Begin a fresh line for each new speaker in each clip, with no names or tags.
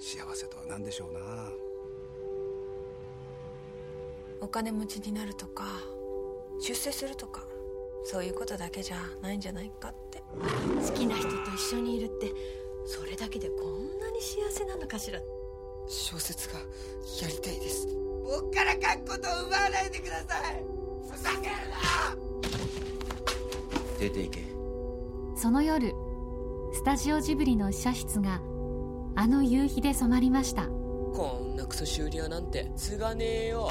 幸せとは何でしょうな？
お金持ちになるとか出世するとかそういうことだけじゃないんじゃないかって。好きな人と一緒にいるってそれだけでこんなに幸せなのかしら。
小説がやりたいです。僕から書くことを奪わないでください。ふざけるな！
出ていけ。
その夜スタジオジブリの試写室があの夕日で染まりました。
こんなクソ修理屋なんて継がねえよ。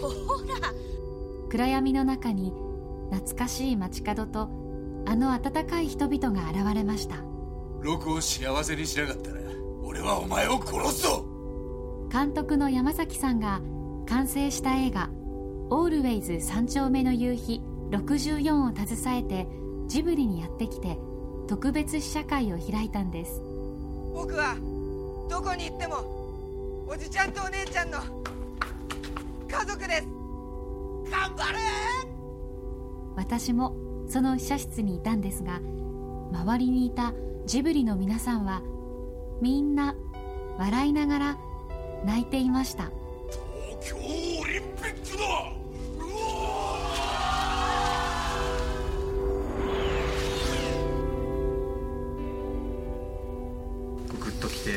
ほら
暗闇の中に懐かしい街角とあの温かい人々が現れました。
ロクを幸せにしなかったら俺はお前を殺すぞ。
監督の山崎さんが完成した映画「オールウェイズ三丁目の夕日64」を携えてジブリにやってきて特別試写会を開いたんです。
僕はどこに行ってもおじちゃんとお姉ちゃんの家族です。頑張れ!
私もその試写室にいたんですが周りにいたジブリの皆さんはみんな笑いながら泣いていました。
東京オリンピックだ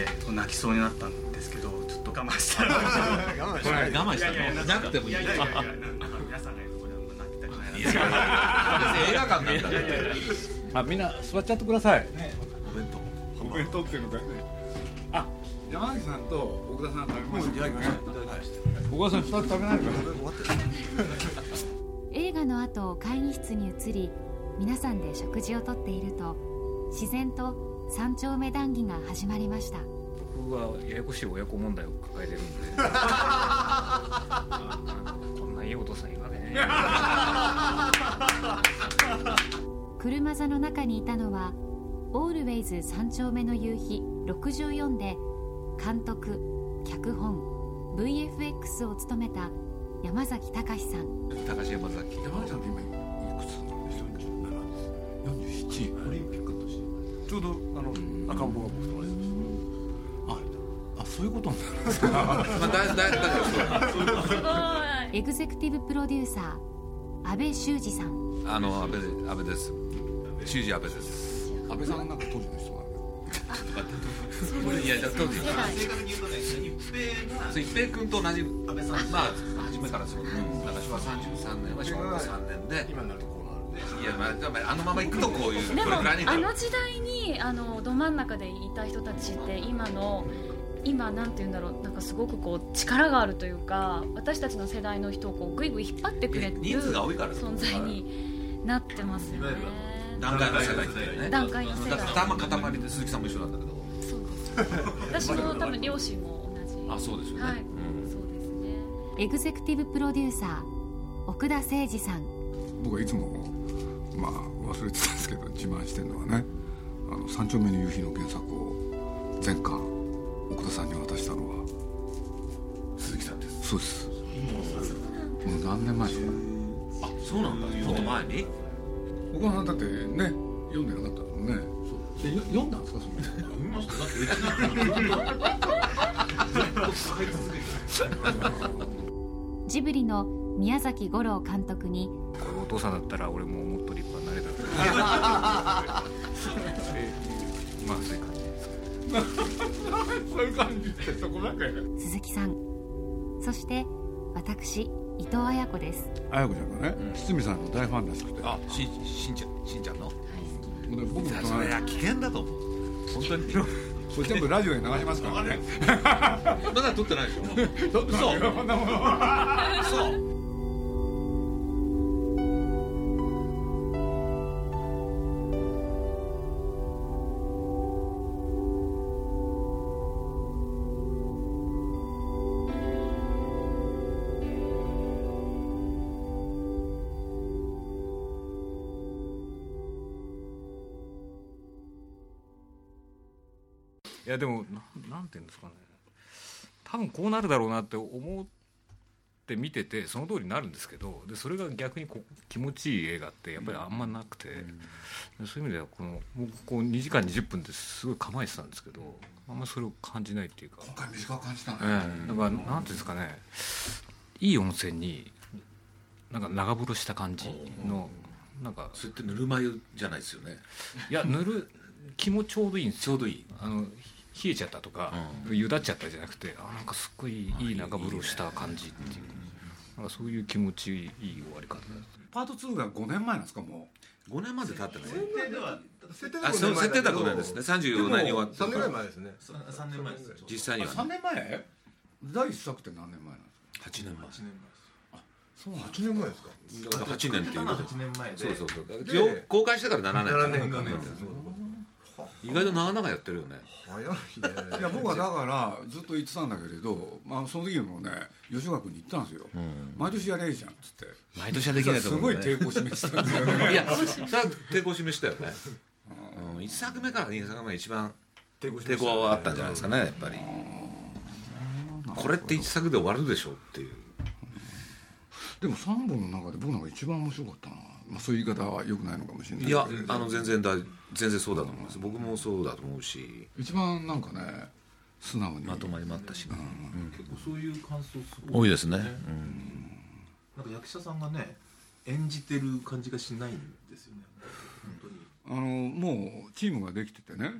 て泣きそうになったんですけどちょっと我慢したら。
我慢我慢したの？
いやいや
なくてもいい
いやいやいやなんか皆さんがいるとこであんま泣きたくない。
映画館なんだ
あみんな座っちゃってください。
お弁当。
お弁当っていうのかねあ山崎さんと奥田さん食べました奥田さん2つ食べないから。
終わってる
映画の後会議室に移り皆さんで食事をとっていると自然と三丁目談義が始まりました。
僕はややこしい親子問題を抱えてるんで。こんないいお父さんいるわけね
車座の中にいたのは「オールウェイズ三丁目の夕日64」で監督脚本 VFX を務めた山崎隆さん。
高橋山崎。
山崎さんって今いくつなんです47です47オリンピックの年。ちょうどあの赤ん坊が僕と同じです。ああそうい。うことになるんですか
まあだだだからそう
エグゼクティブプロデューサー安倍修二さん。
あの安倍で安倍です。修二安倍です。
安倍さんなんか当時の人
いやだ当時正確に言うとね一平君と同じ安倍さんまあ初めからそう。で私は33年は小学校3年で
今になるとこうなるんで。
いやまあやっぱりあのまま行くとこういう
でも
これぐらいに
あの時代にあのど真ん中でいた人たちって今の今なんて言うんだろうなんかすごくこう力があるというか私たちの世代の人をこうぐいぐい引っ張ってくれる
人数が多いから
存在になってますよね。
段階の世代っていうね
段階の世代。
だから頭塊で鈴木さんも一緒なんだけど。
そうです。私の多分両親も同じ。
あそうですよね、
はい。
うん。
そうですね。
エグゼクティブプロデューサー奥田誠二さん。
僕はいつもまあ忘れてたんですけど自慢してるのはね「あの三丁目の夕日」の原作を前巻奥田さん。に渡したのは
鈴木さんです。
そうです。もう何年前です。か
あそうなんだもっと前に
奥田さんだってね読んでなかったもんねでよ読んだんです。かその
読みましただって
ジブリの宮崎吾郎監督に
これお父さんだったら俺ももっと立派になれたまあそういう感じです
そういう感じってそこなんか
鈴木さんそして私伊藤綾子です。
綾子ちゃんがね、堤さんの大ファンらしくて。
あしんしんちゃんしんちゃんの？
で僕も
それは危険だと思う。本当に。
これ全部ラジオで流しますからね。
まだ撮ってないでしょ？
どそうこんなもの
そう
いやでもななんていうんですかね。多分こうなるだろうなって思っって見ててその通りになるんですけどでそれが逆にこう気持ちいい映画ってやっぱりあんまなくて、そういう意味ではこのもうこう2時間20分ですごい構えてたんですけどあんまりそれを感じないっていうか。
今回短く感じたね、
ええ。だからなんていうんですかね。いい温泉になんか長風呂した感じのなんか。
それってぬるま湯じゃないですよね。
いやぬる気もちょうどいいんです
ちょうどいい。
あの冷えちゃったとか、ゆだっちゃったじゃなくてあなんかすっごいいい長風呂した感じっていう。なんかそういう気持ちいい終わり方。
パート2が5年前なんですかも
5年まで経ってない。
設定では設定
あそう設定では5年ですね。34年に終わって
3年ぐらい前ですね。3年前です
実際には、
3年前？第一作って何年前なんですか
？8年前。
8年
そうなん
8年前ですか？
だから8年っていうこと
8年前で。
そうそうそう。公開してから7年。
7年間ね
意外と長々やってるよね。
早いね。
いや僕はだからずっと言ってたんだけれど、まあ、その時もね吉岡君に言ったんですよ、毎年やればいいじゃんっつって。
毎年はできないと思う、ね、
すごい抵抗示したんですよね。
いやそれは抵抗示したよね、うん、1作目から2作目が一番抵抗はあったんじゃないですかねやっぱり。これって1作で終わるでしょっていう。
でも3本の中で僕なんか一番面白かったな、まあ、そういう言い方はよくないのかもしれない。
いやあの全然だ全然そうだと思います。僕もそうだと思うし。
一番なんかね素直に。
まとまりもあったし、
結構そういう感想す
多いですね、
なんか役者さんがね演じてる感じがしないんですよね。本当に。
あのもうチームができててね。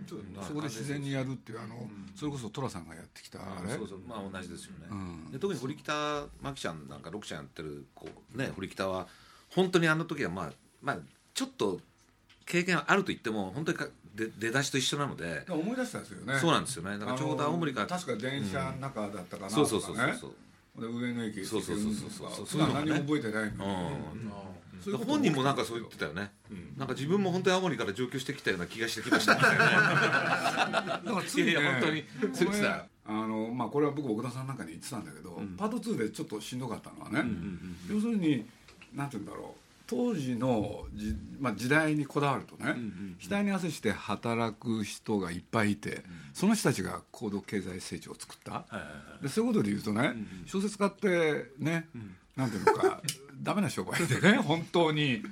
そこで自然にやるっていうあの、それこそ寅さんがやってきたあれ。
そうそう。まあ同じですよね、
うん。
で特に堀北真希ちゃんなんか六ちゃんやってる子ね堀北は本当にあの時はまあまあちょっと経験あると言っても本当にか出出だしと一緒なので
思い出したんですよね。
そうなんですよね。だからちょうど青森から
確か電車の中だったかな
そうそうそうそう。
とかね。で上野駅
そうそうそうそうそう。
普段何も覚えてないのに。
うん、本人もなんかそう言ってたよね、なんか自分も本当に青森から上京してきたような気がしてきました みたいな本当に。そう言っ
あのまあこれは僕奥田さんなんかに言ってたんだけど、パート2でちょっとしんどかったのはね、要するになんて言うんだろう。当時のじ、まあ、時代にこだわるとね、額に汗して働く人がいっぱいいて、その人たちが高度経済成長を作った、でそういうことで言うとね、小説家ってね、なんていうのか ダメな商売でね本当に。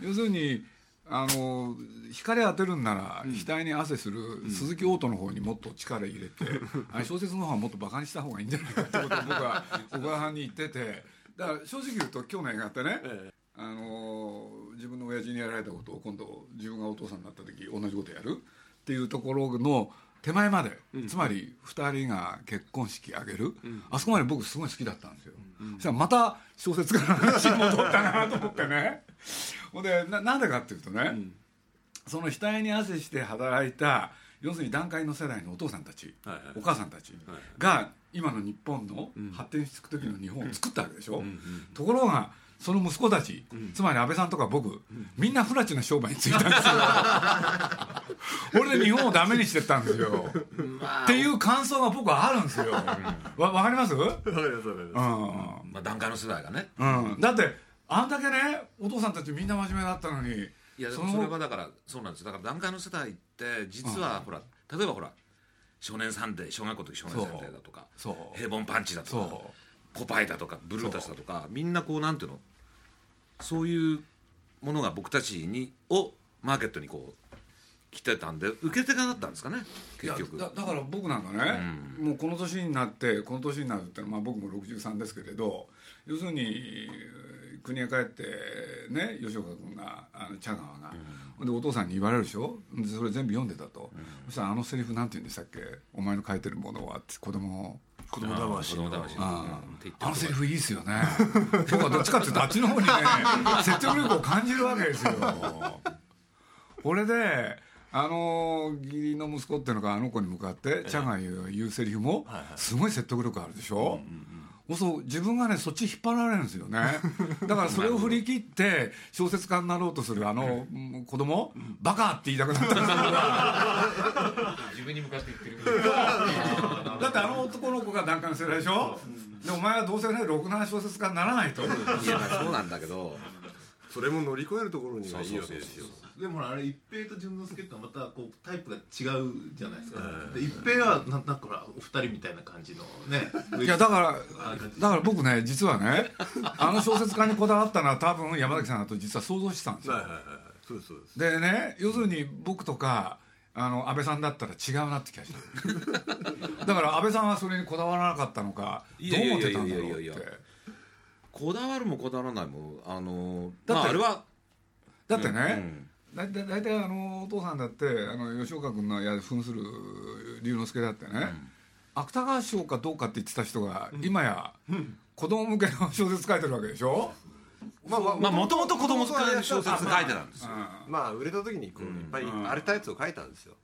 要するにあの光当てるんなら額に汗する鈴木オートの方にもっと力入れて、あれ小説の方はもっとバカにした方がいいんじゃないかってことを僕は小川さんに言っててだから正直言うと今日の映画ってね、あの自分の親父にやられたことを今度自分がお父さんになった時同じことやるっていうところの手前まで、つまり2人が結婚式挙げる、あそこまで僕すごい好きだったんですよ、そしたらまた小説家の話に戻ったなと思ってね。ほんでななんでかっていうとね、その額に汗して働いた要するに団塊の世代のお父さんたち、お母さんたちが今の日本の発展していく時の日本を作ったわけでしょ、ところがその息子たち、つまり安倍さんとか僕、みんな不埒な商売についたんですよ。俺で日本をダメにしてったんですよ、っていう感想が僕はあるんですよ。わわかります？わかりますうん。
まあ団塊の世代がね。
うん、だってあんだけねお父さんたちみんな真面目だったのに
いやそれはだからそうなんですよ。だから団塊の世代って実はほら例えばほら少年サンデー小学校の時少年サンデーだとか
そう。
平凡パンチだとか
そ
ポパイだとかブルータスだとかみんなこうなんていうの？そういうものが僕たちにをマーケットにこう来てたんで受け手がだったんですかね結局。
いやだだから僕なんかね、もうこの年になってこの年になるってのは、まあ、僕も63ですけれど要するに国へ帰ってね吉岡君があの茶川が、でお父さんに言われるでしょ？でそれ全部読んでたと、そしたらあのセリフなんて言うんでしたっけ「お前の書いてるものは」って子供
子供魂
子供魂
あ
って言って
あのセリフいいですよね。僕はどっちかっていうとあっちの方にね 説得力を感じるわけですよ。これであの義理の息子っていうのがあの子に向かって茶が言う言うセリフもすごい説得力あるでしょ、そう自分がねそっち引っ張られるんですよね。だからそれを振り切って小説家になろうとするあのうん子供バカって言いたくなったんですよ
自分に向かって言ってる
だってあの男の子が段階の世代でしょ、でお前はどうせねろくな小説家にならないと。
いやまあそうなんだけど
それも乗り越えるところにはいいわけですよ。
でもあれ一平と淳之介とはまたこうタイプが違うじゃないですか、で一平はなんなんかほらお二人みたいな感じのね
いやだからだから僕ね実はね あの小説家にこだわったのは多分山崎さんだと実は想像してたんですよ。
はいはいはい。そうですそうです。
でね要するに僕とかあの安倍さんだったら違うなって気がした。だから安倍さんはそれにこだわらなかったのか
い
どう思ってたんだろうっ
いやいやいや
て
こだわるもこだわらないもあの
だって
まああれは
だってね、
うん
だいたい大体あのお父さんだってあの吉岡君のや扮する龍之介だってね、芥川賞かどうかって言ってた人が、今や子供向けの小説書いてるわけでしょ、
まあまあ
まあもともと子供使える小説書いてたんですよ。
まあ売れた時にこういっぱい荒れたやつを書いたんですよ。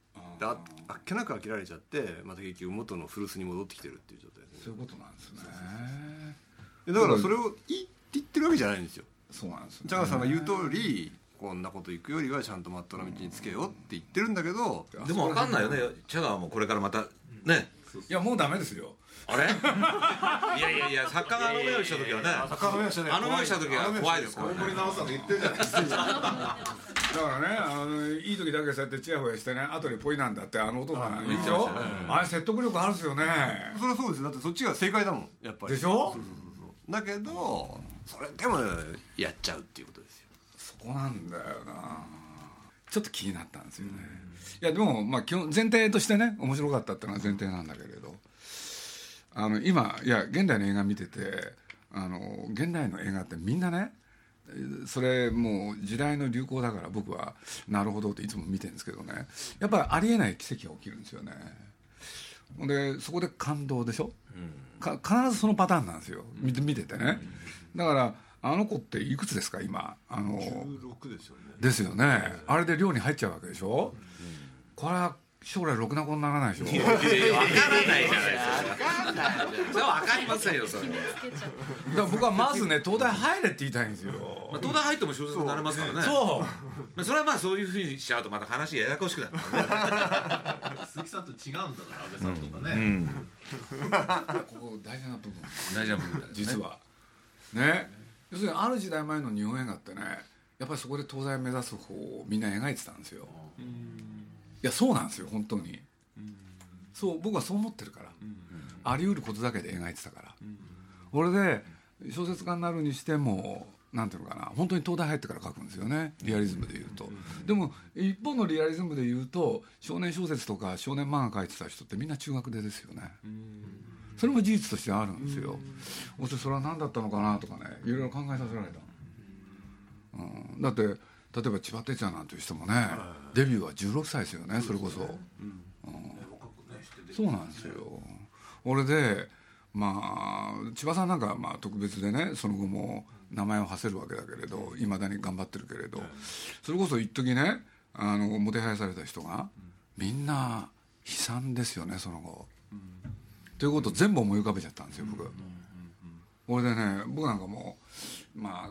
でああっけなく飽きられちゃってまた結局元の古巣に戻ってきてるっていう状態ですね。
そういうことなんですね。
でだからそれをいいって言ってるわけじゃないんですよ。
そうなんですね。
ジャガーさんが言う通りこんなこと行くよりはちゃんとまっとうな道につけようって言ってるんだけど
でも分かんないよね。チャガーもこれからまたね。
いやもうダメですよ。
あれ？いやいやいや作家があの目をした時はね。
作家の目をしたね
あの目をした時は怖いですからね。
大森直さんが言ってるじゃないですか。
だからねあのいい時だけそうやってチヤホヤしてね後でポイなんだってあのお父さん言ってよあれ説得力あるんですよね。
それはそうですよ。だってそっちが正解だもんやっぱり。
でしょ？
だけどそれでもやっちゃうっていうことですよ。
そこなんだよな。ちょっと気になったんですよね、いやでもまあ基本前提としてね面白かったっていうのは前提なんだけれど。あの今いや現代の映画見ててあの現代の映画ってみんなねそれもう時代の流行だから僕はなるほどっていつも見てるんですけどね。やっぱりありえない奇跡が起きるんですよね。でそこで感動でしょ、か必ずそのパターンなんですよ。見て見ててね、だからあの子っていくつですか？今。あの
16ですよね。
ですよね。あれで寮に入っちゃうわけでしょ、これは将来ろくな子にならないでしょ。
分からないじゃないですか。それは分かりませんよそれは。
だから僕はまずね東大入れって言いたいんですよ。
まあ東大入っても小説になれますからね。
そう。
まあそれはまあそういうふうにしちゃうとまた話ややこしくなる。からね
鈴木さんと違うんだから安倍さんとかね、
うん
ここ大事な部分。
大事な部分だよね。
実は。ね。要するにある時代前の日本映画ってねやっぱりそこで東大目指す方をみんな描いてたんですよ。いやそうなんですよ本当に。そう僕はそう思ってるから。あり得ることだけで描いてたから。これで小説家になるにしてもなんていうのかな本当に東大入ってから書くんですよねリアリズムで言うと。でも一方のリアリズムで言うと少年小説とか少年漫画書いてた人ってみんな中学出ですよね。それも事実としてあるんですよ。そしてそれは何だったのかなとかねいろいろ考えさせられた、うん、だって例えば千葉哲也なんていう人もねデビューは16歳ですよねそれこそ、うん。そうなんですよ。俺でまあ千葉さんなんかまあ特別でねその後も名前を馳せるわけだけれどいまだに頑張ってるけれどそれこそ一時ねあのもてはやされた人がみんな悲惨ですよねその後。ということを全部思い浮かべちゃったんですよ僕。俺でね僕なんかもうまあ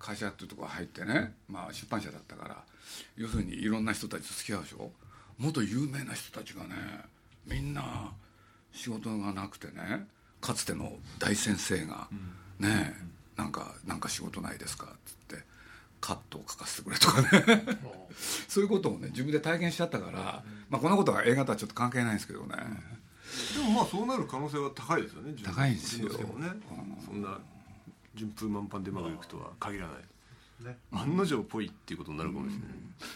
会社っていうところ入ってね、まあ、出版社だったから要するにいろんな人たちと付き合うでしょ？元有名な人たちがねみんな仕事がなくてねかつての大先生がねなんか「なんか仕事ないですか?」っつってカットを書かせてくれとかね。そういうことをね自分で体験しちゃったから、まあ、こんなことが映画とはちょっと関係ないんですけどね、
でもまあそうなる可能性は高いですよね。
高いんですよ。
ね、そんな順風満帆でうまくいくとは限らない、案の定っぽいっていうことになるかもしれない、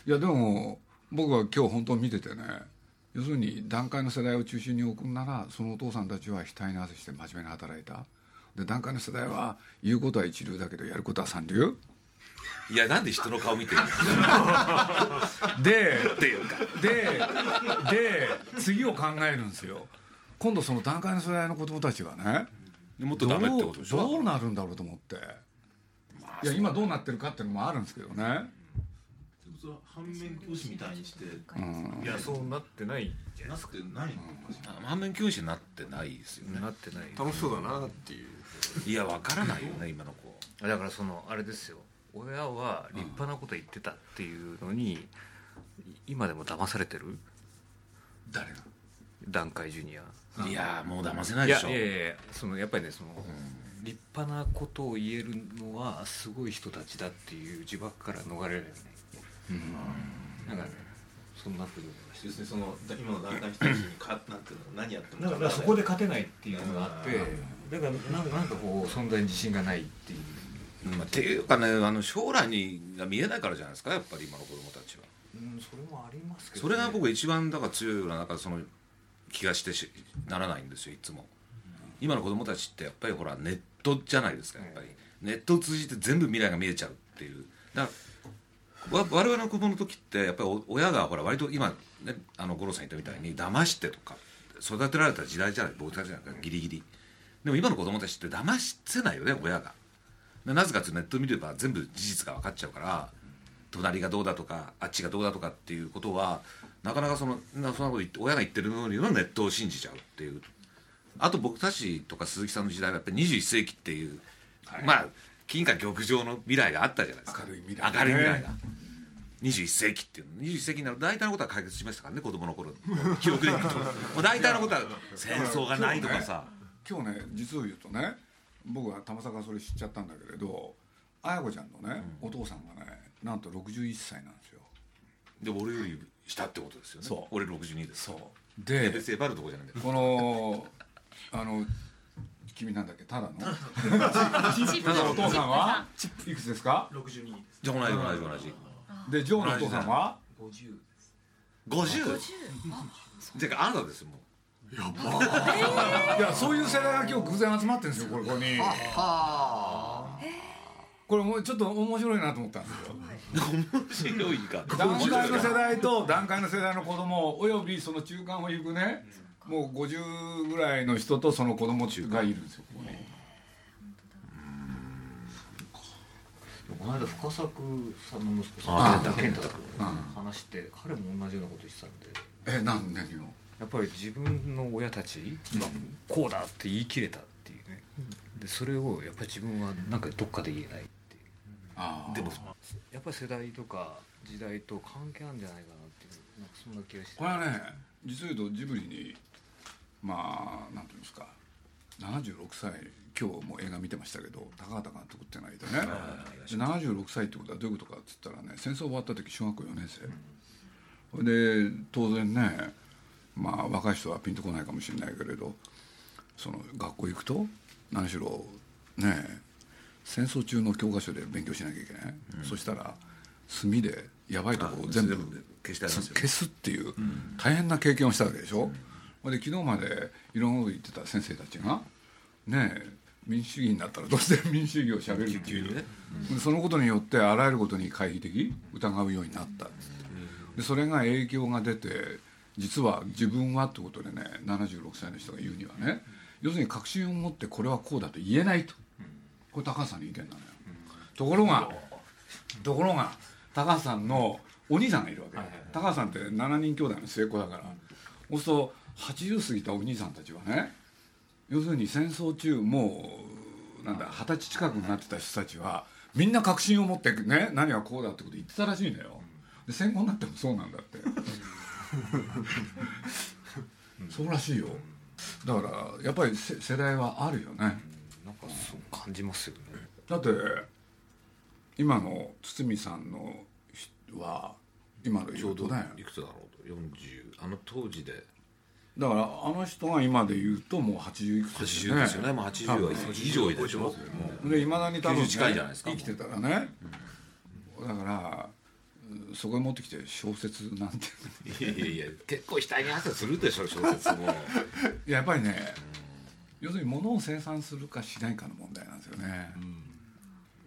いやでも僕は今日本当見ててね要するに団塊の世代を中心に置くんならそのお父さんたちは額に汗して真面目に働いた。で団塊の世代は言うことは一流だけどやることは三流？
いやなんで人の顔見てるの？
で
っていうか。
でで次を考えるんですよ。今度その団塊の世代の子供たちがね
もっとダメってことでしょ？
どうどうなるんだろうと思って。いや今どうなってるかっていうのもあるんですけどね。
それは反面教師みたいにして、
いやそうなってない。じゃな
ってないの？
反面教師になってないですよね。
なってない。
楽しそうだなっていう。
いやわからないよね今の子。
だからそのあれですよ。親は立派なこと言ってたっていうのに、今でも騙されてる？
誰が？
団塊ジュニア。
いやもう騙せない
いや
でしょ。
いやいやそのやっぱりねその、立派なことを言えるのはすごい人たちだっていう呪縛から逃れられない、うん、なんかそうなってる
要するにその今の団体人たちにかなんていうの何やっても
だからそこで勝てないっていうのがあってだからなんなんかこう存在に自信がないっていう。
まあ、っていうかねあの将来にが見えないからじゃないですかやっぱり今の子供たちは。
うん、それもありますけ
ど、ね、それが僕一番だから強いようななんかその気がしてしならないんですよいつも。今の子供たちってやっぱりほらネットじゃないですかやっぱり、ネットを通じて全部未来が見えちゃうっていう。だから我々の子供の時ってやっぱり親がほら割と今ねあの五郎さん言ったみたいに騙してとか育てられた時代じゃない僕たちなんかギリギリ。でも今の子供たちって騙せないよね親が。なぜかというとネット見れば全部事実が分かっちゃうから隣がどうだとかあっちがどうだとかっていうことはなかなかそのそんなこと言って親が言ってるのにはネットを信じちゃうっていう。あと僕たちとか鈴木さんの時代はやっぱり21世紀っていう、はい、まあ金貨玉上の未来があったじゃないですか。
明るい未来、
ね、明るい未来が。21世紀っていう21世紀になると大体のことは解決しましたからね子供の頃記憶でと。もう大体のことは戦争がないとかさ。
今日ね実を言うとね僕はたまさかそれ知っちゃったんだけれど綾子ちゃんのね、うん、お父さんがねなんと61歳なんですよ。
で俺より下ってことですよね。
そう。
俺62です。
そう。
で別にバるとこじゃない
このあの君なんだっけ？ただの？ただの。お父さんは？いくつですか
？62です。
じゃあ同じ同じ同じ。
でジョーのお父さんは
？50です。
50? じゃああなたですもう
やば。いやそういう世代が今日偶然集まってるんですよこれここにこれもうちょっと面白いなと思ったんですよ。
面白いか。
段階の世代と段階の世代の子供およびその中間を行くねもう50ぐらいの人とその子供がいるんですよここ
の間深作さんの息子さん健太君話して彼も同じようなこと言ってたんで。
え何何を？
やっぱり自分の親たちがこうだって言い切れたっていうね。でそれをやっぱり自分はなんかどっかで言えないでもやっぱり世代とか時代と関係あるんじゃないかなっていうなんかそんな気がして。
これはね実を言うとジブリにまあなんていうんですか。76歳今日も映画見てましたけど高畑監督ってのがいてね。で76歳ってことはどういうことかっつったらね戦争終わった時小学校4年生、うん、で当然ねまあ若い人はピンとこないかもしれないけれどその学校行くと何しろね戦争中の教科書で勉強しなきゃいけない、うん、そしたら墨でやばいところを全部消すっていう大変な経験をしたわけでしょ、うん、で昨日までいろんなこと言ってた先生たちがねえ民主主義になったら突然民主主義をしゃべるっていう、ね。うん、そのことによってあらゆることに懐疑的疑うようになったでそれが影響が出て実は自分はってことでね76歳の人が言うにはね要するに確信を持ってこれはこうだと言えないとこれ高橋さんの意見なのよ。ところがところが高橋さんのお兄さんがいるわけ、高橋さんって7人兄弟の末っ子だから。そうすると80過ぎたお兄さんたちはね要するに戦争中もうなんだ二十歳近くになってた人たちはみんな確信を持ってね何がこうだってこと言ってたらしいんだよで戦後になってもそうなんだって。そうらしいよ。だからやっぱり世代はあるよね、
感じますよね。
だって今の堤さんのは今の
ちょうどね。いくつだろうと。40あの当時で。
だからあの人が今で言うともう80いくつ
ですよね80ですよね。もう80は以上でしょ？
でいまだに多分、ね、
近いじゃないですか。
生きてたらね、だからそこへ持ってきて小説なんて。
いやいや結構額に汗するでしょ小説も。
やっぱりね、要するに物を生産するかしないかの問題なんですよね、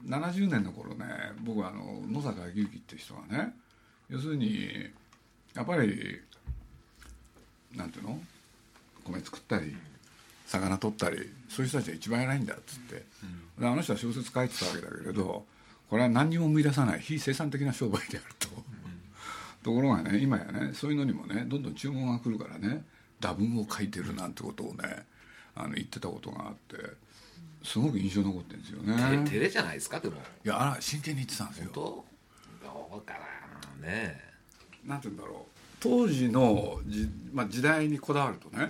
うん、70年の頃ね僕はあの野坂昭之って人がね要するにやっぱりなんていうの？米作ったり魚取ったりそういう人たちが一番偉いんだっつって、うん、あの人は小説書いてたわけだけれどこれは何にも生み出さない非生産的な商売であると、うん、ところがね今やねそういうのにもねどんどん注文が来るからね打文を書いてるなんてことをねあの言ってたことがあってすごく印象残ってるんですよね。
照れじゃないですかでも。
いやあら真剣に言ってたんですよ。
本当？どうかなね
なんて言うんだろう。当時のじ、まあ、時代にこだわるとね、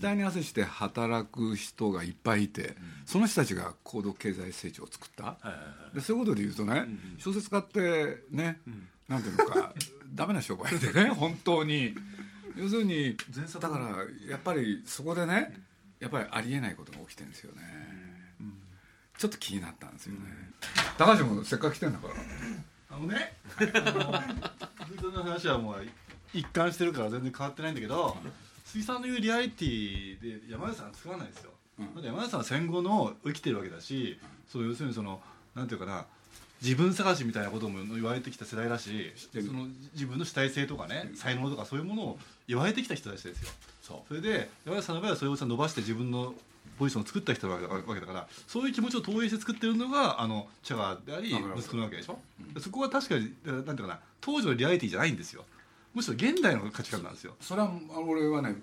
額に汗して働く人がいっぱいいて、その人たちが高度経済成長を作った、でそういうことで言うとね、小説家ってね、なんていうのか ダメな商売でね本当に。要するにだから。やっぱりそこでねやっぱりありえないことが起きてるんですよね、ちょっと気になったんですよね、高橋もせっかく来てんだから。
あのね水戸の話はもう一貫してるから全然変わってないんだけど水産の言うリアリティで山口さんは作らないですよ、だって山口さんは戦後の生きてるわけだしそう要するにそのなんていうかな自分探しみたいなことも言われてきた世代だしその自分の主体性とかね才能とかそういうものを言われてきた人たちですよそれで山口さんの場合はそれをさ伸ばして自分のポジションを作った人なわけだからそういう気持ちを投影して作ってるのがあのチャガーであり息子なわけでしょ、うん、そこは確かになんていうかな当時のリアリティじゃないんですよ。むしろ現代の価値観なんですよ。
それは俺はね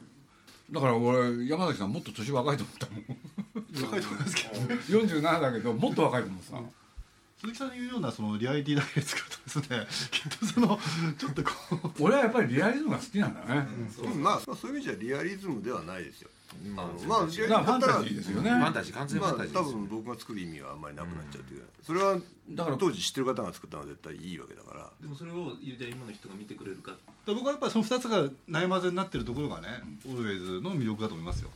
だから俺山崎さんもっと年若いと思ったもん。
若いと思いますけど
47だけどもっと若いと思ってた、うん
鈴木さんの言うようなそのリアリティだけで作るとですね きっとそのちょっとこう。
俺はやっぱりリアリズムが好きなんだね、
うん。まあそういう意味じゃリアリズムではないですよ。
あのまあファンタジー。ですよね。フ
ァンタジー完全ファンタジー、
まあ、多分僕が作る意味はあんまりなくなっちゃうという、それはだから当時知ってる方が作ったのは絶対いいわけだから。
でもそれを言うて今の人が見てくれるか。
僕はやっぱりその2つが悩まぜになってるところがね、オールウェイズの魅力だと思いますよ。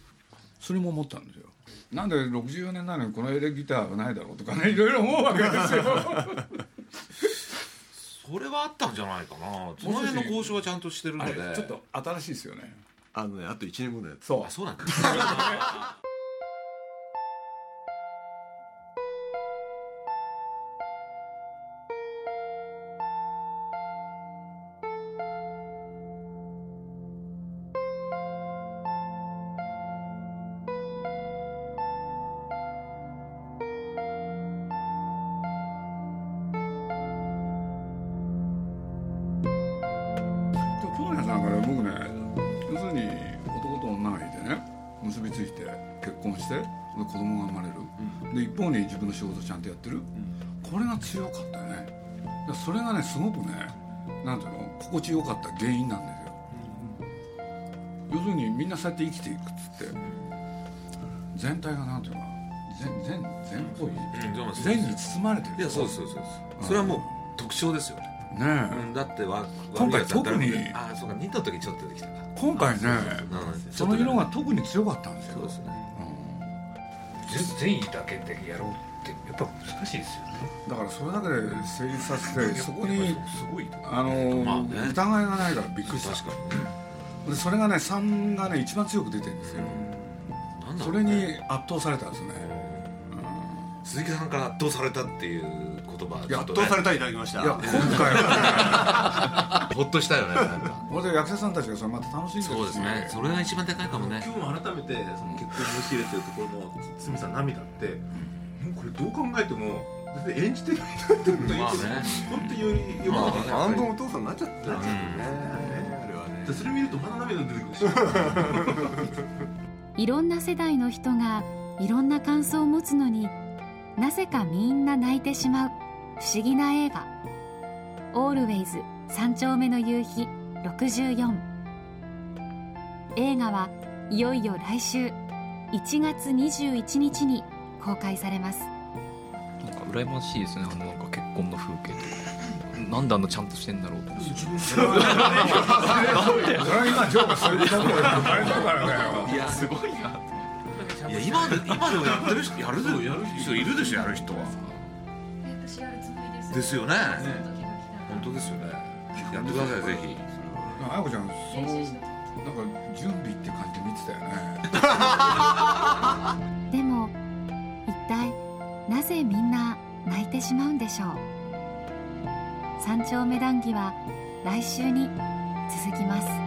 それも思ったんですよなんで64年なのにこのエレギターはないだろうとかねいろいろ思うわけですよ。
それはあったんじゃないかな。その辺の交渉はちゃんとしてるので。
ちょっと新しいですよね。
あのねあと1年後のやつ。
そう。
あそうなんだ
ちゃんとやってる、これが強かったよね。それがねすごくねなんていうの？心地よかった原因なんですよ、要するにみんなそうやって生きていくっつって。全体がなんていうの？か全全全っぽい、全に包まれてる。
いやそうそうそうそれはもう特徴ですよ。ね
ね
え、だってわ
今回特に
あそうか2の時ちょっと出てきたか。
今回ねその色が特に強かったんですよ。
そうですね。
善意だけでやろうってやっぱ難しいですよね。
だからそれだけで成立させてそこに
すごい
あの、まあね、疑いがないからびっくりした。
確か
に、でそれがね3がね一番強く出てるんですよ、うん、それに圧倒されたんですね、
うん、鈴木さんから圧倒されたっていう言葉、
ね、圧倒されたいただきました。
いや今回は。
ね ほっとしたよね。なんか
これで役者さんたちがそれまた楽しんで
そうですね。それが一番でかいかもね。
今日も改めてその結婚申し入れてるところの堤さん涙って、れどう考えても演じてないなってことまあね。本当によりよ
まあ半分お父さんになっちゃってなっちゃってね、
あれはね。それ見るとまだ涙出てくるし
いろんな世代の人がいろんな感想を持つのになぜかみんな泣いてしまう。不思議な映画「オールウェイズ三丁目の夕日64」映画はいよいよ来週1月21日に公開されます
羨ましいですね。あのなんか結婚の風景とか。なんであんなちゃんとしてんだろうと思ってそれ
今ジョーがそういうことあれだ
からねいやすごいない
や今で。今で。もやってる人やるやる人いるで。しょやる人は
私やるつもりで。す
で。すよね本当で。すよねやってくださいぜひ
あやこちゃんそのなんか準備って感じで。見てたよね
で。も一体なぜみんな泣いてしまうんでしょう？三丁目談義は来週に続きます。